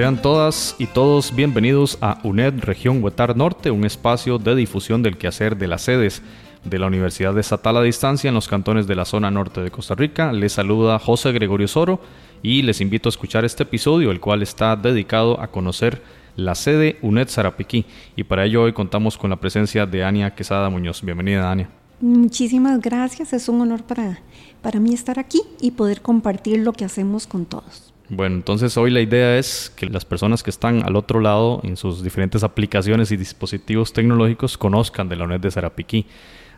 Sean todas y todos bienvenidos a UNED Región Huetar Norte, un espacio de difusión del quehacer de las sedes de la Universidad Estatal a Distancia en los cantones de la zona norte de Costa Rica. Les saluda José Gregorio Soro y les invito a escuchar este episodio, el cual está dedicado a conocer la sede UNED Sarapiquí. Y para ello hoy contamos con la presencia de Ania Quesada Muñoz. Bienvenida, Ania. Muchísimas gracias, es un honor para, para mí estar aquí y poder compartir lo que hacemos con todos. Bueno, entonces hoy la idea es que las personas que están al otro lado en sus diferentes aplicaciones y dispositivos tecnológicos conozcan de la UNED de Sarapiquí.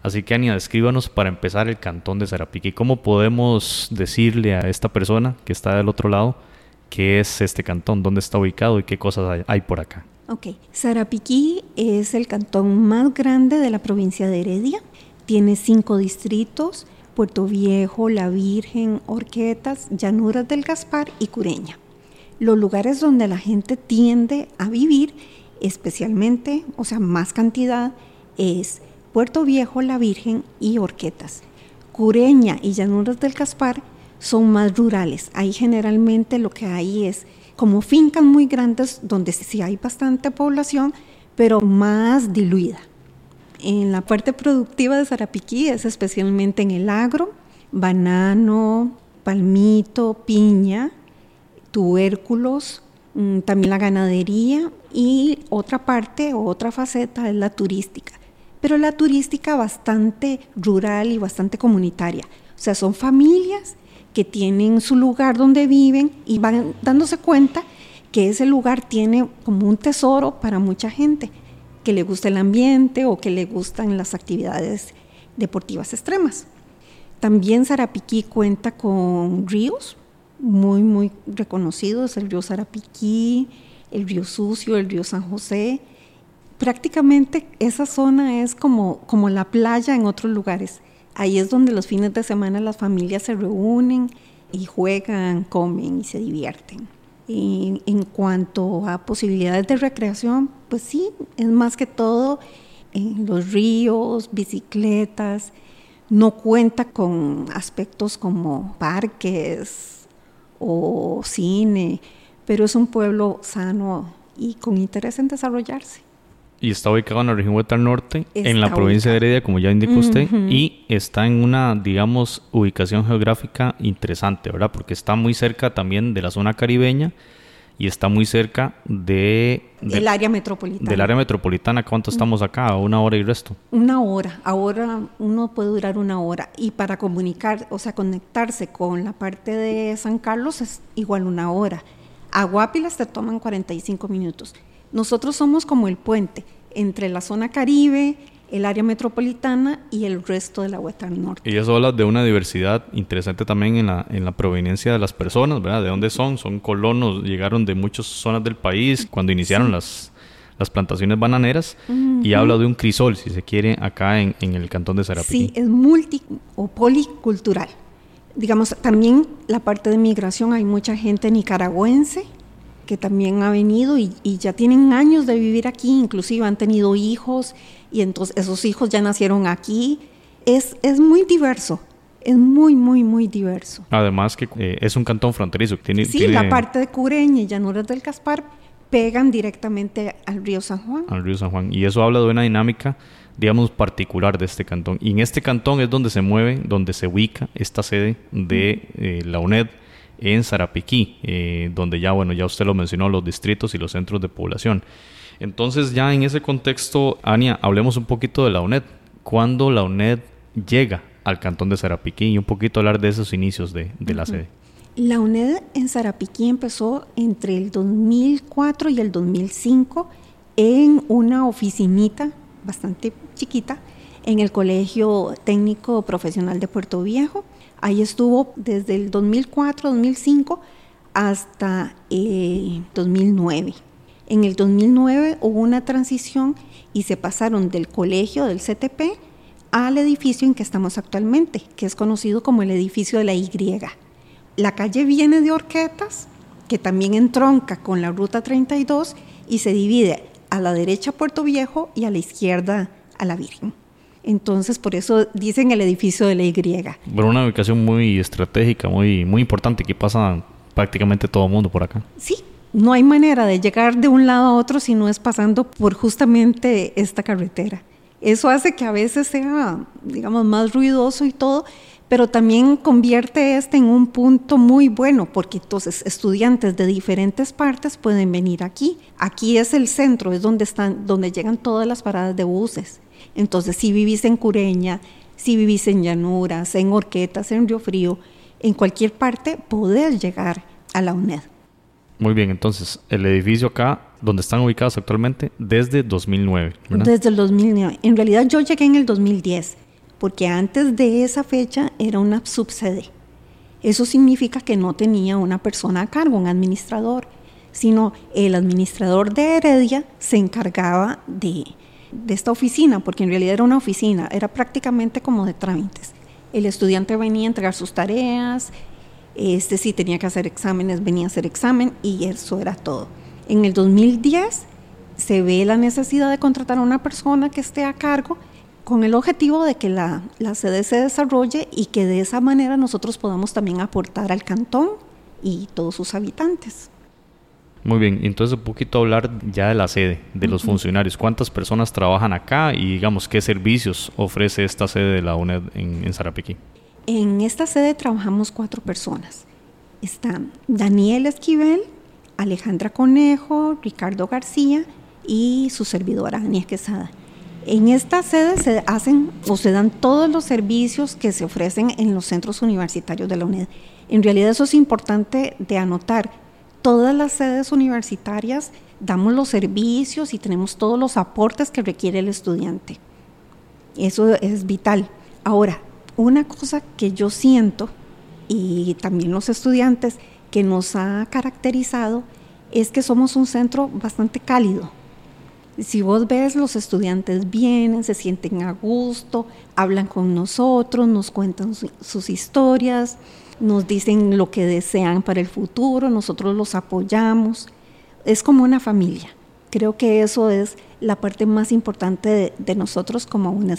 Así que Ania, descríbanos para empezar el cantón de Sarapiquí. ¿Cómo podemos decirle a esta persona que está del otro lado qué es este cantón, dónde está ubicado y qué cosas hay, por acá? Ok, Sarapiquí es el cantón más grande de la provincia de Heredia. Tiene cinco distritos, Puerto Viejo, La Virgen, Orquetas, Llanuras del Gaspar y Cureña. Los lugares donde la gente tiende a vivir, especialmente, o sea, más cantidad, es Puerto Viejo, La Virgen y Orquetas. Cureña y Llanuras del Caspar son más rurales. Ahí generalmente lo que hay es como fincas muy grandes donde sí hay bastante población, pero más diluida. En la parte productiva de Sarapiquí es especialmente en el agro, banano, palmito, piña, tubérculos, mm, también la ganadería y otra parte o otra faceta es la turística pero la turística bastante rural y bastante comunitaria. O sea, son familias que tienen su lugar donde viven y van dándose cuenta que ese lugar tiene como un tesoro para mucha gente, que le gusta el ambiente o que le gustan las actividades deportivas extremas. También Sarapiquí cuenta con ríos muy, muy reconocidos, el río Sarapiquí, el río Sucio, el río San José, prácticamente esa zona es como, como la playa en otros lugares. Ahí es donde los fines de semana las familias se reúnen y juegan, comen y se divierten. En cuanto a posibilidades de recreación, pues sí, es más que todo en los ríos, bicicletas, no cuenta con aspectos como parques o cine, pero es un pueblo sano y con interés en desarrollarse. Y está ubicado en la región Huetar Norte, en la provincia de Heredia, como ya indicó usted, y está en una, digamos, ubicación geográfica interesante, ¿verdad? Porque está muy cerca también de la zona caribeña y está muy cerca de... Del área metropolitana. Del área metropolitana, ¿cuánto estamos acá? ¿Una hora y resto? Una hora, ahora uno puede durar una hora y para comunicar, o sea, conectarse con la parte de San Carlos es igual una hora. A Guapilas te toman 45 minutos nosotros somos como el puente entre la zona caribe, el área metropolitana y el resto de la Huetar Norte. Y eso habla de una diversidad interesante también en la, en la proveniencia de las personas, ¿verdad? ¿De dónde son? Son colonos, llegaron de muchas zonas del país cuando iniciaron las, las plantaciones bananeras y habla de un crisol, si se quiere, acá en, en el cantón de Sarapiquí. Sí, es multi o policultural. Digamos, también la parte de migración, hay mucha gente nicaragüense, que también ha venido y, ya tienen años de vivir aquí, inclusive han tenido hijos y entonces esos hijos ya nacieron aquí. Es, es muy diverso, es muy, muy, muy diverso. Además que eh, es un cantón fronterizo. Tiene, sí, la parte de Cureña y Llanuras del Caspar pegan directamente al río San Juan. Al río San Juan. Y eso habla de una dinámica, digamos, particular de este cantón. Y en este cantón es donde se mueve, donde se ubica esta sede de eh, la UNED, en Sarapiquí, eh, donde ya, bueno, ya usted lo mencionó, los distritos y los centros de población. Entonces, ya en ese contexto, Ania, hablemos un poquito de la UNED. ¿Cuándo la UNED llega al cantón de Sarapiquí y un poquito hablar de esos inicios de, la sede? La UNED en Sarapiquí empezó entre el 2004 y el 2005 en una oficinita bastante chiquita en el Colegio Técnico Profesional de Puerto Viejo Ahí estuvo desde el 2004-2005 hasta el 2009. En el 2009 hubo una transición y se pasaron del colegio del CTP al edificio en que estamos actualmente, que es conocido como el edificio de la Y. La calle viene de Orquetas, que también entronca con la ruta 32 y se divide a la derecha Puerto Viejo y a la izquierda a la Virgen. Entonces, por eso dicen el edificio de la Y. Pero una ubicación muy estratégica, muy, muy importante, que pasa prácticamente todo el mundo por acá. Sí, no hay manera de llegar de un lado a otro si no es pasando por justamente esta carretera. Eso hace que a veces sea, digamos, más ruidoso y todo, pero también convierte este en un punto muy bueno, porque entonces estudiantes de diferentes partes pueden venir aquí. Aquí es el centro, es donde, están, donde llegan todas las paradas de buses. Entonces, si vivís en Cureña, si vivís en Llanuras, en Orquetas, en Río Frío, en cualquier parte, podés llegar a la UNED. Muy bien, entonces, el edificio acá, donde están ubicados actualmente, desde 2009. Desde el 2009. En realidad yo llegué en el 2010 porque antes de esa fecha era una subsede. Eso significa que no tenía una persona a cargo, un administrador, sino el administrador de Heredia se encargaba de, esta oficina, porque en realidad era una oficina, era prácticamente como de trámites. El estudiante venía a entregar sus tareas, este si tenía que hacer exámenes, venía a hacer examen y eso era todo. En el 2010 se ve la necesidad de contratar a una persona que esté a cargo con el objetivo de que la, sede se desarrolle y que de esa manera nosotros podamos también aportar al cantón y todos sus habitantes. Muy bien, entonces un poquito hablar ya de la sede, de los funcionarios, cuántas personas trabajan acá y digamos qué servicios ofrece esta sede de la UNED en, en Sarapiquí. En esta sede trabajamos cuatro personas. Están Daniel Esquivel, Alejandra Conejo, Ricardo García y su servidora Ania Quesada. En esta sede se hacen o se dan todos los servicios que se ofrecen en los centros universitarios de la UNED. En realidad eso es importante de anotar. Todas las sedes universitarias damos los servicios y tenemos todos los aportes que requiere el estudiante. Eso es vital. Ahora, una cosa que yo siento y también los estudiantes que nos ha caracterizado es que somos un centro bastante cálido si vos ves, los estudiantes vienen, se sienten a gusto, hablan con nosotros, nos cuentan sus historias, nos dicen lo que desean para el futuro, nosotros los apoyamos. Es como una familia. Creo que eso es la parte más importante de, nosotros como UNED.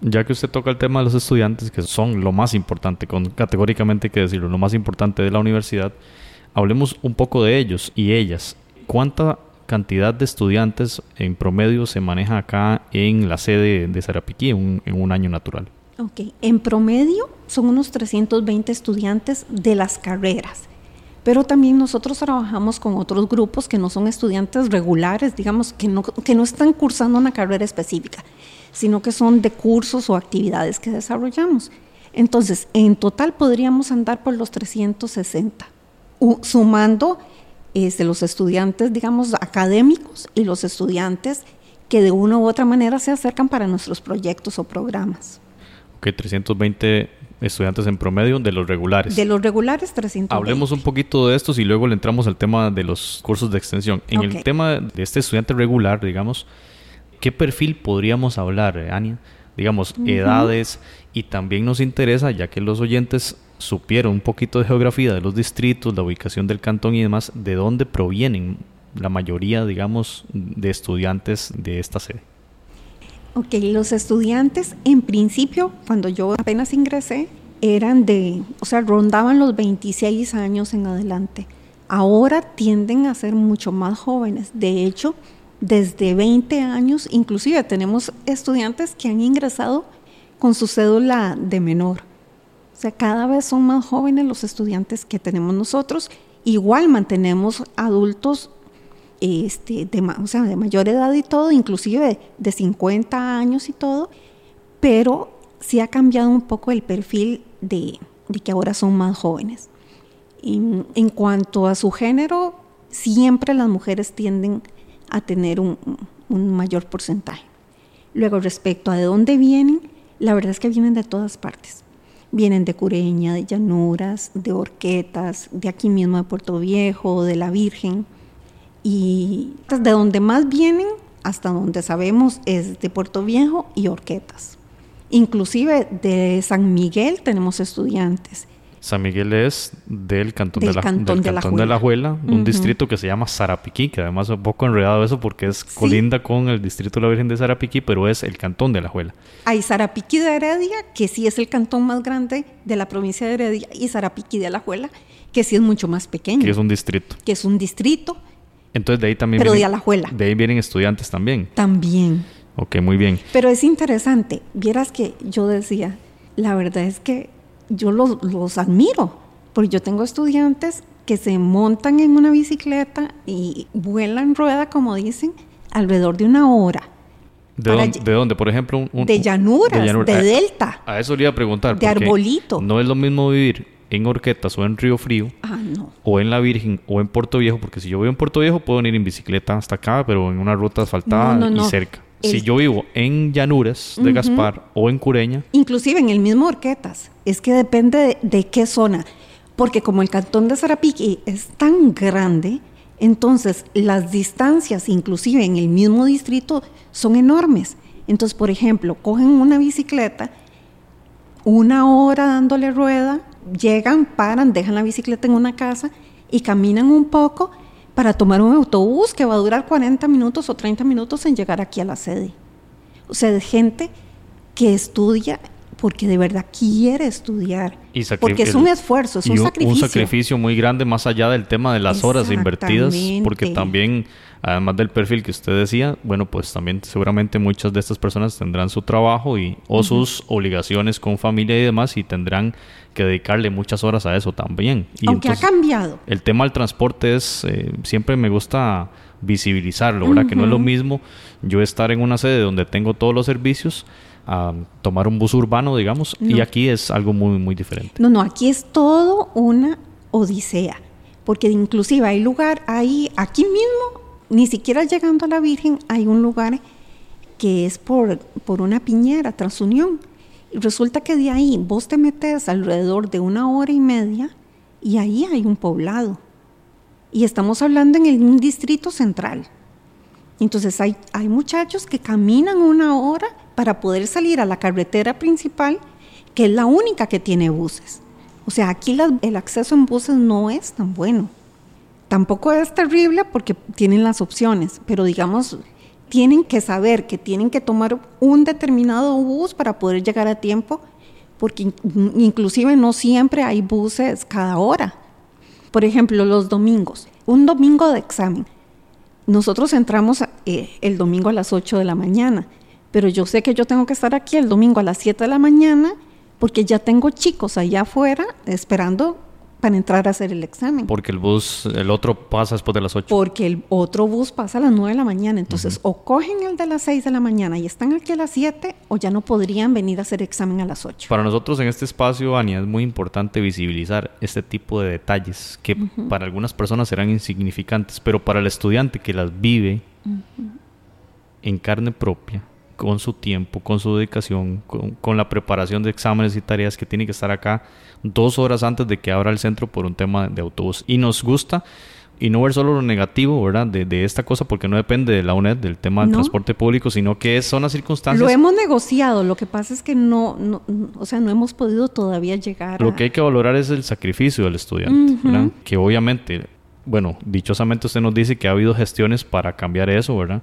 Ya que usted toca el tema de los estudiantes, que son lo más importante, con, categóricamente hay que decirlo, lo más importante de la universidad, hablemos un poco de ellos y ellas. ¿Cuánta cantidad de estudiantes en promedio se maneja acá en la sede de Sarapiquí en un, año natural? Ok, en promedio son unos 320 estudiantes de las carreras, pero también nosotros trabajamos con otros grupos que no son estudiantes regulares, digamos, que no, que no están cursando una carrera específica, sino que son de cursos o actividades que desarrollamos. Entonces, en total podríamos andar por los 360, sumando de los estudiantes, digamos, académicos y los estudiantes que de una u otra manera se acercan para nuestros proyectos o programas. Ok, 320 estudiantes en promedio de los regulares. De los regulares, 320. Hablemos un poquito de estos y luego le entramos al tema de los cursos de extensión. En el tema de este estudiante regular, digamos, ¿qué perfil podríamos hablar, eh, Ania? Digamos, edades y también nos interesa, ya que los oyentes supieron un poquito de geografía de los distritos, la ubicación del cantón y demás, de dónde provienen la mayoría, digamos, de estudiantes de esta sede. Ok, los estudiantes en principio, cuando yo apenas ingresé, eran de, o sea, rondaban los 26 años en adelante. Ahora tienden a ser mucho más jóvenes. De hecho, desde 20 años, inclusive tenemos estudiantes que han ingresado con su cédula de menor. O sea, cada vez son más jóvenes los estudiantes que tenemos nosotros. Igual mantenemos adultos este, de, o sea, de mayor edad y todo, inclusive de 50 años y todo, pero sí ha cambiado un poco el perfil de, que ahora son más jóvenes. En, en, cuanto a su género, siempre las mujeres tienden a tener un, mayor porcentaje. Luego, respecto a de dónde vienen, la verdad es que vienen de todas partes. Vienen de Cureña, de Llanuras, de Orquetas, de aquí mismo de Puerto Viejo, de la Virgen. Y de donde más vienen, hasta donde sabemos, es de Puerto Viejo y Orquetas. Inclusive de San Miguel tenemos estudiantes San Miguel es del cantón, de, la, cantón de, la, Juela, un distrito que se llama Sarapiquí, que además es un poco enredado eso porque es colinda con el distrito de la Virgen de Sarapiquí, pero es el cantón de la Juela. Hay Sarapiquí de Heredia, que sí es el cantón más grande de la provincia de Heredia, y Sarapiquí de la Juela, que sí es mucho más pequeño. Que es un distrito. Que es un distrito. Entonces de ahí también Pero de Alajuela. De ahí vienen estudiantes también. También. Ok, muy bien. Pero es interesante. Vieras que yo decía, la verdad es que yo los, los admiro, porque yo tengo estudiantes que se montan en una bicicleta y vuelan rueda, como dicen, alrededor de una hora. ¿De, dónde, de dónde? Por ejemplo, un- un- De llanuras, de, llanura. A- delta. A, eso le iba a preguntar. De arbolito. No es lo mismo vivir en Orquetas o en Río Frío Ah, no. o en La Virgen o en Puerto Viejo, porque si yo vivo en Puerto Viejo puedo venir en bicicleta hasta acá, pero en una ruta asfaltada No, no, no. y cerca. Si yo vivo en Llanuras de. Gaspar o en Cureña, Inclusive en el mismo Orquetas. Es que depende de, de qué zona. Porque como el cantón de Sarapiquí es tan grande, entonces las distancias, inclusive en el mismo distrito, son enormes. Entonces, por ejemplo, cogen una bicicleta, una hora dándole rueda, llegan, paran, dejan la bicicleta en una casa y caminan un poco para tomar un autobús que va a durar 40 minutos o 30 minutos en llegar aquí a la sede. O sea, de gente que estudia porque de verdad quiere estudiar. Y porque es un esfuerzo, es y un sacrificio. sacrificio muy grande más allá del tema de las horas invertidas, porque también, además del perfil que usted decía, bueno, pues también seguramente muchas de estas personas tendrán su trabajo y, o sus obligaciones con familia y demás y tendrán que dedicarle muchas horas a eso también. Y Aunque entonces, ha cambiado. el tema del transporte es, eh, siempre me gusta visibilizarlo, ¿verdad? Que no es lo mismo yo estar en una sede donde tengo todos los servicios a tomar un bus urbano, digamos, y aquí es algo muy, muy diferente. No, no, aquí es todo una odisea, porque inclusive hay lugar, ahí, aquí mismo, ni siquiera llegando a la Virgen, hay un lugar que es por, por una piñera, Transunión. Y resulta que de ahí vos te metes alrededor de una hora y media y ahí hay un poblado. Y estamos hablando en un distrito central. Entonces hay, hay muchachos que caminan una hora para poder salir a la carretera principal, que es la única que tiene buses. O sea, aquí el acceso en buses no es tan bueno. Tampoco es terrible porque tienen las opciones, pero digamos, tienen que saber que tienen que tomar un determinado bus para poder llegar a tiempo, porque in- inclusive no siempre hay buses cada hora. Por ejemplo, los domingos, un domingo de examen. Nosotros entramos eh, el domingo a las 8 de la mañana, pero yo sé que yo tengo que estar aquí el domingo a las 7 de la mañana porque ya tengo chicos allá afuera esperando para entrar a hacer el examen. Porque el bus, el otro pasa después de las 8. Porque el otro bus pasa a las 9 de la mañana. Entonces, o cogen el de las 6 de la mañana y están aquí a las 7, o ya no podrían venir a hacer examen a las 8. Para nosotros en este espacio, Ania, es muy importante visibilizar este tipo de detalles que para algunas personas serán insignificantes, pero para el estudiante que las vive en carne propia, con su tiempo, con su dedicación, con, con la preparación de exámenes y tareas que tiene que estar acá dos horas antes de que abra el centro por un tema de autobús. Y nos gusta y no ver solo lo negativo, ¿verdad? De, de esta cosa, porque no depende de la UNED, del tema del No. transporte público, sino que es- son las circunstancias. Lo hemos negociado, lo que pasa es que no, no, o sea, no hemos podido todavía llegar Lo a... que hay que valorar es el sacrificio del estudiante. ¿verdad? Que obviamente, bueno, dichosamente usted nos dice que ha habido gestiones para cambiar eso, ¿verdad?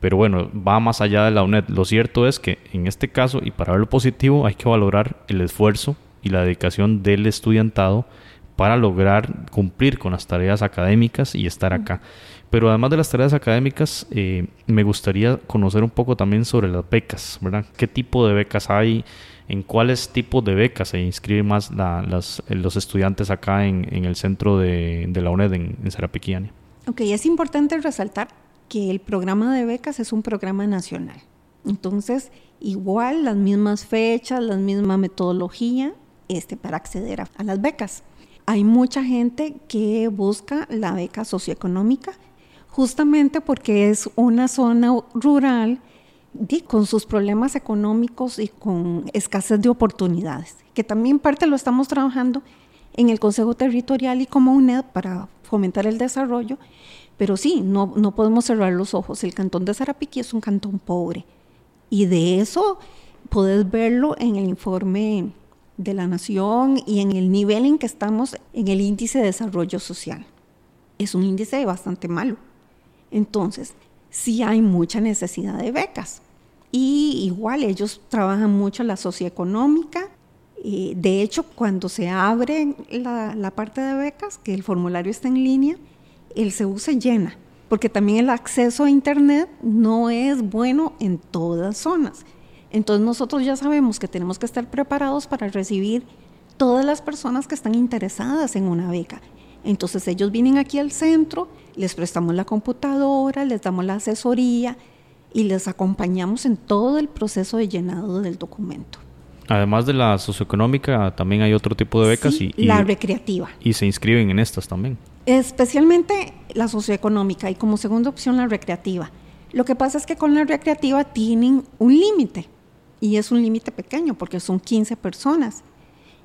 Pero bueno, va más allá de la UNED. Lo cierto es que en este caso, y para ver lo positivo, hay que valorar el esfuerzo y la dedicación del estudiantado para lograr cumplir con las tareas académicas y estar acá. Pero además de las tareas académicas, eh, me gustaría conocer un poco también sobre las becas, ¿verdad? ¿Qué tipo de becas hay? ¿En cuáles tipos de becas se inscriben más la- las- eh, los estudiantes acá en, en el centro de, de la UNED en, en Sarapiquiani? Ok, es importante resaltar que el programa de becas es un programa nacional. Entonces, igual las mismas fechas, la misma metodología este, para acceder a, las becas. Hay mucha gente que busca la beca socioeconómica justamente porque es una zona rural di, con sus problemas económicos y con escasez de oportunidades, que también parte lo estamos trabajando en el Consejo Territorial y como UNED para fomentar el desarrollo, pero sí, no, no podemos cerrar los ojos. El cantón de Sarapiquí es un cantón pobre y de eso puedes verlo en el informe de la Nación y en el nivel en que estamos en el índice de desarrollo social. Es un índice bastante malo. Entonces, sí hay mucha necesidad de becas. Y igual ellos trabajan mucho la socioeconómica de hecho, cuando se abre la, la, parte de becas, que el formulario está en línea, el CEU se llena, porque también el acceso a Internet no es bueno en todas zonas. Entonces nosotros ya sabemos que tenemos que estar preparados para recibir todas las personas que están interesadas en una beca. Entonces ellos vienen aquí al centro, les prestamos la computadora, les damos la asesoría y les acompañamos en todo el proceso de llenado del documento. Además de la socioeconómica, también hay otro tipo de becas y, la recreativa. Y se inscriben en estas también. Especialmente la socioeconómica y como segunda opción la recreativa. Lo que pasa es que con la recreativa tienen un límite y es un límite pequeño porque son 15 personas.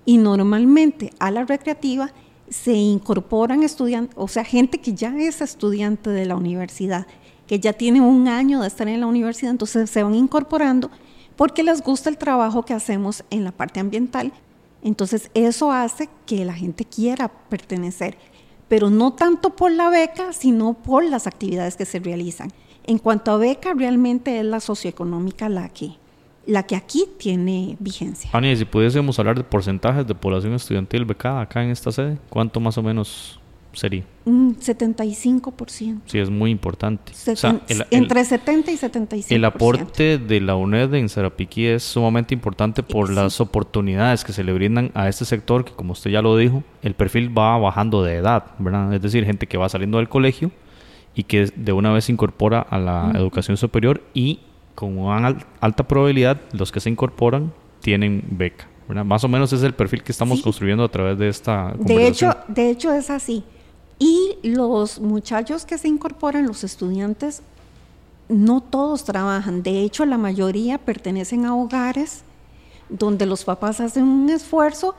Y normalmente a la recreativa se incorporan estudiantes, o sea, gente que ya es estudiante de la universidad, que ya tiene un año de estar en la universidad, entonces se van incorporando porque les gusta el trabajo que hacemos en la parte ambiental. Entonces eso hace que la gente quiera pertenecer, pero no tanto por la beca, sino por las actividades que se realizan. En cuanto a beca, realmente es la socioeconómica la que, la que aquí tiene vigencia. Ania, si pudiésemos hablar de porcentajes de población estudiantil becada acá en esta sede, ¿cuánto más o menos sería? Un 75%. Sí, es muy importante. entre 70 y 75%. El aporte de la UNED en Sarapiquí es sumamente importante por las oportunidades que se le brindan a este sector, que como usted ya lo dijo, el perfil va bajando de edad, ¿verdad? Es decir, gente que va saliendo del colegio y que de una vez se incorpora a la educación superior y con una alta probabilidad los que se incorporan tienen beca. Más o menos es el perfil que estamos construyendo a través de esta De hecho, de hecho es así. Y los muchachos que se incorporan, los estudiantes, no todos trabajan. De hecho, la mayoría pertenecen a hogares donde los papás hacen un esfuerzo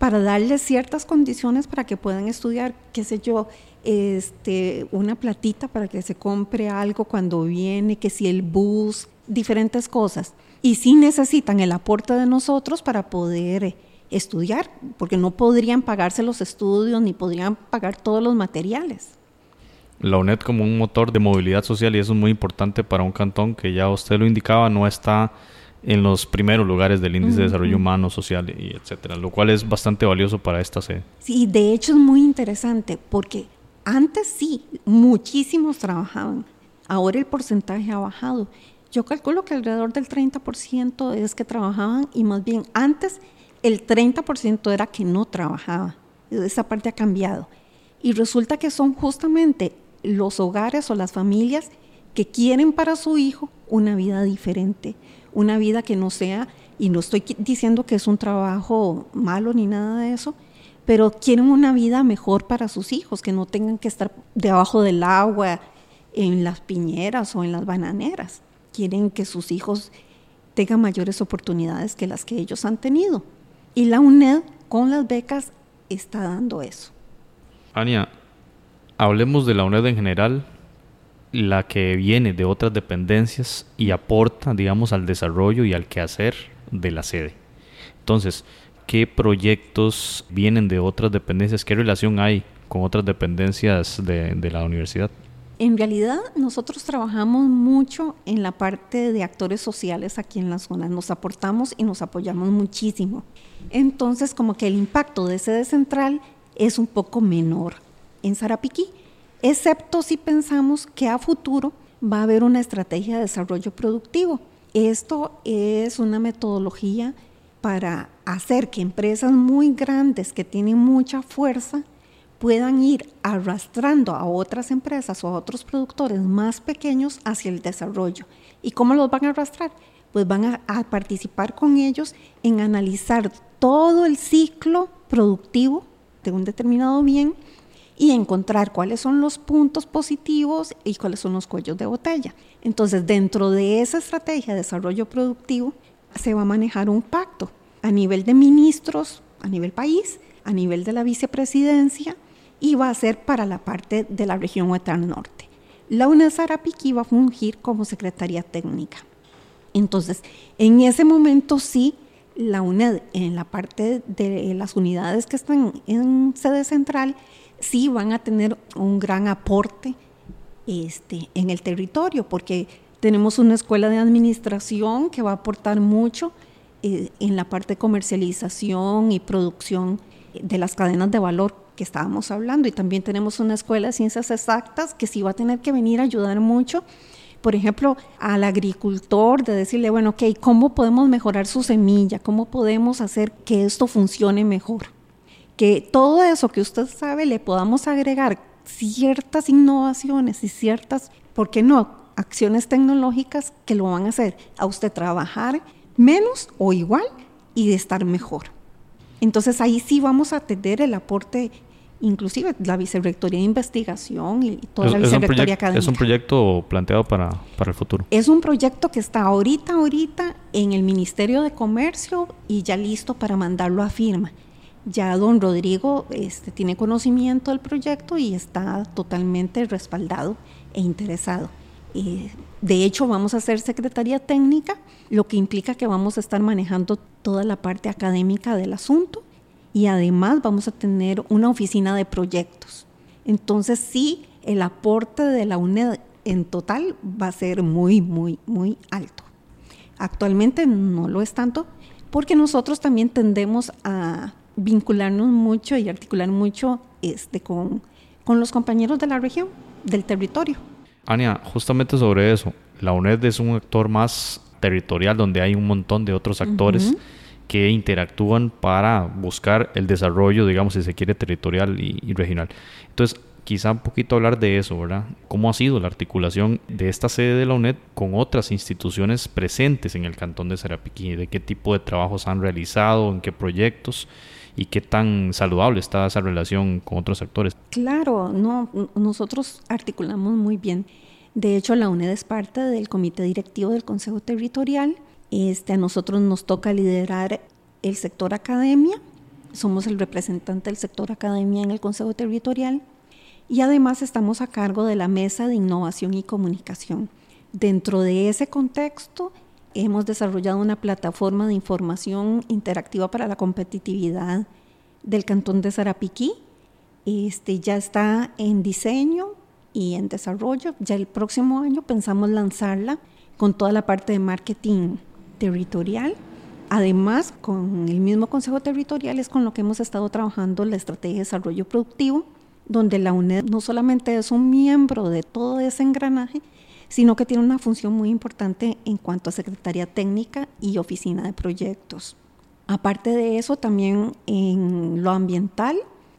para darles ciertas condiciones para que puedan estudiar, qué sé yo, este, una platita para que se compre algo cuando viene, que si el bus, diferentes cosas. Y sí necesitan el aporte de nosotros para poder eh, estudiar, porque no podrían pagarse los estudios ni podrían pagar todos los materiales. La UNED como un motor de movilidad social y eso es muy importante para un cantón que ya usted lo indicaba, no está en los primeros lugares del índice de desarrollo humano, social y etcétera, lo cual es bastante valioso para esta sede. Sí, de hecho es muy interesante porque antes sí, muchísimos trabajaban, ahora el porcentaje ha bajado yo calculo que alrededor del 30% es que trabajaban y más bien antes el 30% era que no trabajaba. Esa parte ha cambiado. Y resulta que son justamente los hogares o las familias que quieren para su hijo una vida diferente, una vida que no sea, y no estoy diciendo que es un trabajo malo ni nada de eso, pero quieren una vida mejor para sus hijos, que no tengan que estar debajo del agua, en las piñeras o en las bananeras quieren que sus hijos tengan mayores oportunidades que las que ellos han tenido. Y la UNED con las becas está dando eso. Ania, hablemos de la UNED en general, la que viene de otras dependencias y aporta, digamos, al desarrollo y al quehacer de la sede. Entonces, ¿qué proyectos vienen de otras dependencias? ¿Qué relación hay con otras dependencias de, de la universidad? En realidad nosotros trabajamos mucho en la parte de actores sociales aquí en la zona, nos aportamos y nos apoyamos muchísimo. Entonces como que el impacto de sede central es un poco menor en Sarapiquí, excepto si pensamos que a futuro va a haber una estrategia de desarrollo productivo. Esto es una metodología para hacer que empresas muy grandes que tienen mucha fuerza puedan ir arrastrando a otras empresas o a otros productores más pequeños hacia el desarrollo. ¿Y cómo los van a arrastrar? Pues van a, participar con ellos en analizar todo el ciclo productivo de un determinado bien y encontrar cuáles son los puntos positivos y cuáles son los cuellos de botella. Entonces, dentro de esa estrategia de desarrollo productivo, se va a manejar un pacto a nivel de ministros, a nivel país, a nivel de la vicepresidencia, y va a ser para la parte de la región Huetar Norte. La UNED Sarapiquí va a fungir como secretaría técnica. Entonces, en ese momento sí, la UNED, en la parte de las unidades que están en sede central, sí van a tener un gran aporte este, en el territorio, porque tenemos una escuela de administración que va a aportar mucho eh, en la parte de comercialización y producción de las cadenas de valor que estábamos hablando. Y también tenemos una escuela de ciencias exactas que sí va a tener que venir a ayudar mucho por ejemplo, al agricultor, de decirle, bueno, ok, ¿cómo podemos mejorar su semilla? ¿Cómo podemos hacer que esto funcione mejor? Que todo eso que usted sabe le podamos agregar ciertas innovaciones y ciertas, ¿por qué no? Acciones tecnológicas que lo van a hacer a usted trabajar menos o igual y de estar mejor. Entonces ahí sí vamos a tener el aporte inclusive la Vicerrectoría de Investigación y toda la Vicerrectoría Académica. Es un proyecto planteado para, para el futuro. Es un proyecto que está ahorita, ahorita en el Ministerio de Comercio y ya listo para mandarlo a firma. Ya don Rodrigo este, tiene conocimiento del proyecto y está totalmente respaldado e interesado. Eh, de hecho, vamos a hacer Secretaría Técnica, lo que implica que vamos a estar manejando toda la parte académica del asunto y además vamos a tener una oficina de proyectos. Entonces sí, el aporte de la UNED en total va a ser muy, muy, muy alto. Actualmente no lo es tanto porque nosotros también tendemos a vincularnos mucho y articular mucho este, con, con los compañeros de la región, del territorio. Ania, justamente sobre eso, la UNED es un actor más territorial donde hay un montón de otros actores que interactúan para buscar el desarrollo, digamos, si se quiere, territorial y, regional. Entonces, quizá un poquito hablar de eso, ¿verdad? ¿Cómo ha sido la articulación de esta sede de la UNED con otras instituciones presentes en el cantón de Sarapiquí? ¿De qué tipo de trabajos han realizado? ¿En qué proyectos? ¿Y qué tan saludable está esa relación con otros actores? Claro, no, nosotros articulamos muy bien. De hecho, la UNED es parte del comité directivo del Consejo Territorial este, a nosotros nos toca liderar el sector academia, somos el representante del sector academia en el Consejo Territorial y además estamos a cargo de la Mesa de Innovación y Comunicación. Dentro de ese contexto, hemos desarrollado una plataforma de información interactiva para la competitividad del Cantón de Sarapiquí. Este, ya está en diseño y en desarrollo. Ya el próximo año pensamos lanzarla con toda la parte de marketing territorial. Además, con el mismo Consejo Territorial es con lo que hemos estado trabajando la Estrategia de Desarrollo Productivo, donde la UNED no solamente es un miembro de todo ese engranaje, sino que tiene una función muy importante en cuanto a Secretaría Técnica y Oficina de Proyectos. Aparte de eso, también en lo ambiental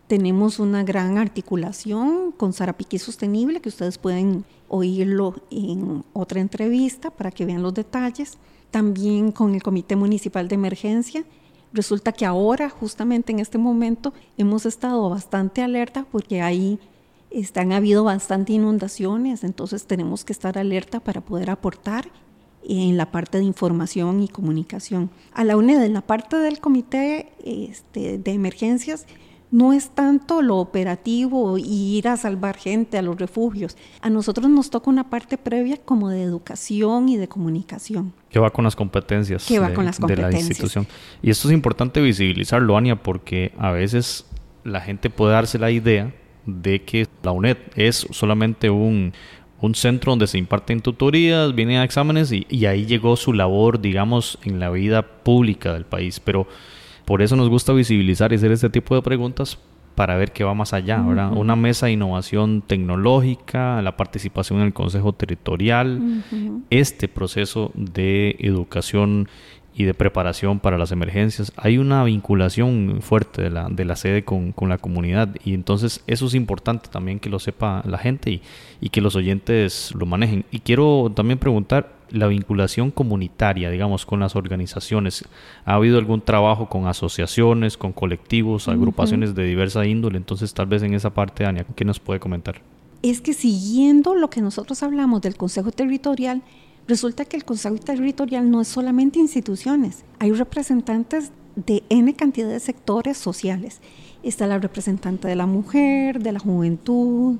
tenemos una gran articulación con Sarapiquí Sostenible, que ustedes pueden oírlo en otra entrevista para que vean los detalles también con el Comité Municipal de Emergencia. Resulta que ahora, justamente en este momento, hemos estado bastante alerta porque ahí están, ha habido bastante inundaciones, entonces tenemos que estar alerta para poder aportar en la parte de información y comunicación. A la UNED, en la parte del Comité este, de Emergencias, no es tanto lo operativo y ir a salvar gente a los refugios. A nosotros nos toca una parte previa como de educación y de comunicación. Que va con las competencias, de, la institución. Y esto es importante visibilizarlo, Ania, porque a veces la gente puede darse la idea de que la UNED es solamente un, centro donde se imparten tutorías, vienen a exámenes y, y ahí llegó su labor, digamos, en la vida pública del país. Pero por eso nos gusta visibilizar y hacer este tipo de preguntas para ver qué va más allá, ¿verdad? Una mesa de innovación tecnológica, la participación en el Consejo Territorial, este proceso de educación y de preparación para las emergencias. Hay una vinculación fuerte de la, de la sede con, con, la comunidad y entonces eso es importante también que lo sepa la gente y, y que los oyentes lo manejen. Y quiero también preguntar, la vinculación comunitaria, digamos, con las organizaciones. ¿Ha habido algún trabajo con asociaciones, con colectivos, agrupaciones de diversa índole? Entonces, tal vez en esa parte, Ania, ¿qué nos puede comentar? Es que siguiendo lo que nosotros hablamos del Consejo Territorial, resulta que el Consejo Territorial no es solamente instituciones, hay representantes de N cantidad de sectores sociales. Está la representante de la mujer, de la juventud,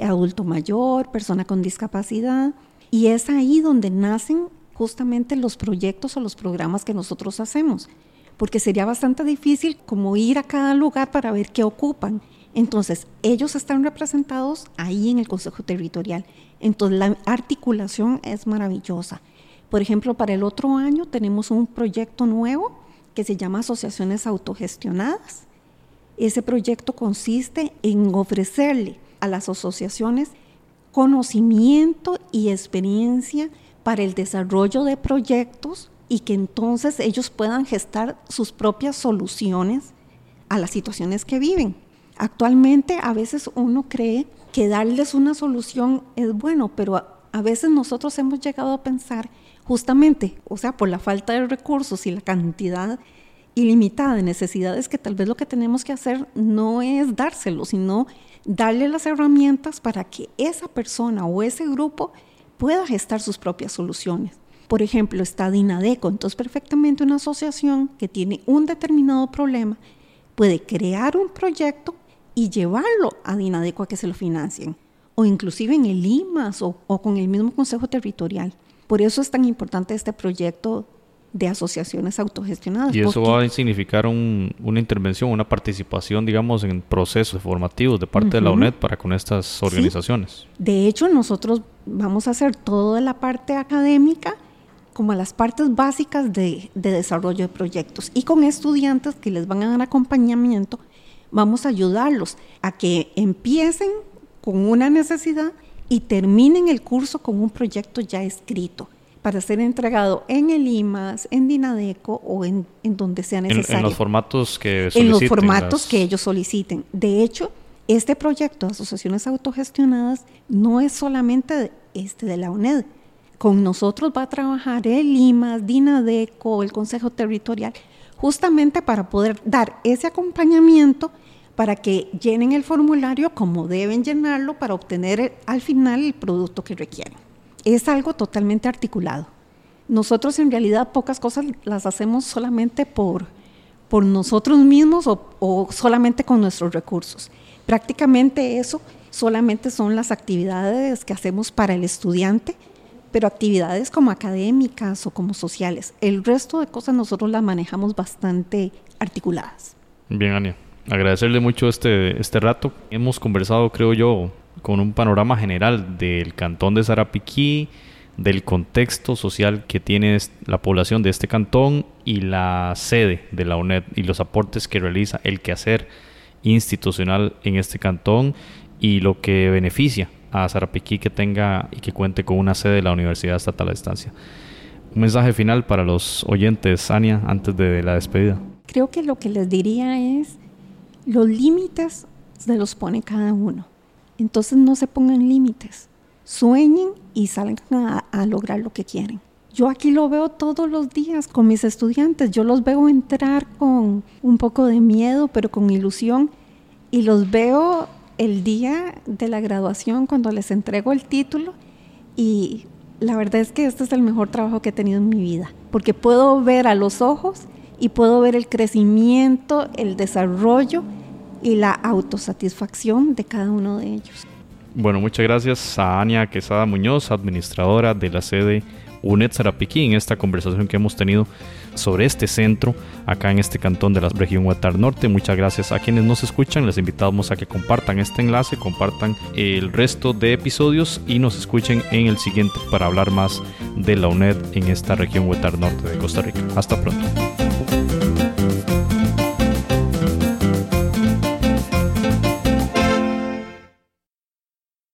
adulto mayor, persona con discapacidad. Y es ahí donde nacen justamente los proyectos o los programas que nosotros hacemos, porque sería bastante difícil como ir a cada lugar para ver qué ocupan. Entonces, ellos están representados ahí en el Consejo Territorial. Entonces, la articulación es maravillosa. Por ejemplo, para el otro año tenemos un proyecto nuevo que se llama Asociaciones Autogestionadas. Ese proyecto consiste en ofrecerle a las asociaciones conocimiento y experiencia para el desarrollo de proyectos y que entonces ellos puedan gestar sus propias soluciones a las situaciones que viven. Actualmente a veces uno cree que darles una solución es bueno, pero a, veces nosotros hemos llegado a pensar justamente, o sea, por la falta de recursos y la cantidad ilimitada de necesidades que tal vez lo que tenemos que hacer no es dárselo, sino darle las herramientas para que esa persona o ese grupo pueda gestar sus propias soluciones. Por ejemplo, está Dinadeco, entonces perfectamente una asociación que tiene un determinado problema puede crear un proyecto y llevarlo a Dinadeco a que se lo financien, o inclusive en el IMAS o, o con el mismo Consejo Territorial. Por eso es tan importante este proyecto de asociaciones autogestionadas. Y eso va a significar una intervención, una participación, digamos, en procesos formativos de parte de la UNED para con estas organizaciones. De hecho, nosotros vamos a hacer toda la parte académica como las partes básicas de, de desarrollo de proyectos. Y con estudiantes que les van a dar acompañamiento, vamos a ayudarlos a que empiecen con una necesidad y terminen el curso con un proyecto ya escrito para ser entregado en el IMAS, en Dinadeco o en, en donde sea necesario. En, los formatos que soliciten. En los formatos que ellos soliciten. De hecho, este proyecto de asociaciones autogestionadas no es solamente este de la UNED. Con nosotros va a trabajar el IMAS, Dinadeco, el Consejo Territorial, justamente para poder dar ese acompañamiento para que llenen el formulario como deben llenarlo para obtener al final el producto que requieren es algo totalmente articulado. Nosotros en realidad pocas cosas las hacemos solamente por, por nosotros mismos o, solamente con nuestros recursos. Prácticamente eso solamente son las actividades que hacemos para el estudiante, pero actividades como académicas o como sociales. El resto de cosas nosotros las manejamos bastante articuladas. Bien, Ania. Agradecerle mucho este, este rato. Hemos conversado, creo yo, con un panorama general del cantón de Sarapiquí, del contexto social que tiene la población de este cantón y la sede de la UNED y los aportes que realiza el quehacer institucional en este cantón y lo que beneficia a Sarapiquí que tenga y que cuente con una sede de la Universidad Estatal a Distancia. Un mensaje final para los oyentes, Ania, antes de la despedida. Creo que lo que les diría es, los límites se los pone cada uno entonces no se pongan límites, sueñen y salgan a, lograr lo que quieren. Yo aquí lo veo todos los días con mis estudiantes, yo los veo entrar con un poco de miedo, pero con ilusión, y los veo el día de la graduación cuando les entrego el título. Y la verdad es que este es el mejor trabajo que he tenido en mi vida, porque puedo ver a los ojos y puedo ver el crecimiento, el desarrollo y la autosatisfacción de cada uno de ellos. Bueno, muchas gracias a Ania Quesada Muñoz, administradora de la sede UNED Sarapiquí, en esta conversación que hemos tenido sobre este centro acá en este cantón de la región Huatar Norte. Muchas gracias a quienes nos escuchan. Les invitamos a que compartan este enlace, compartan el resto de episodios y nos escuchen en el siguiente para hablar más de la UNED en esta región Huatar Norte de Costa Rica. Hasta pronto.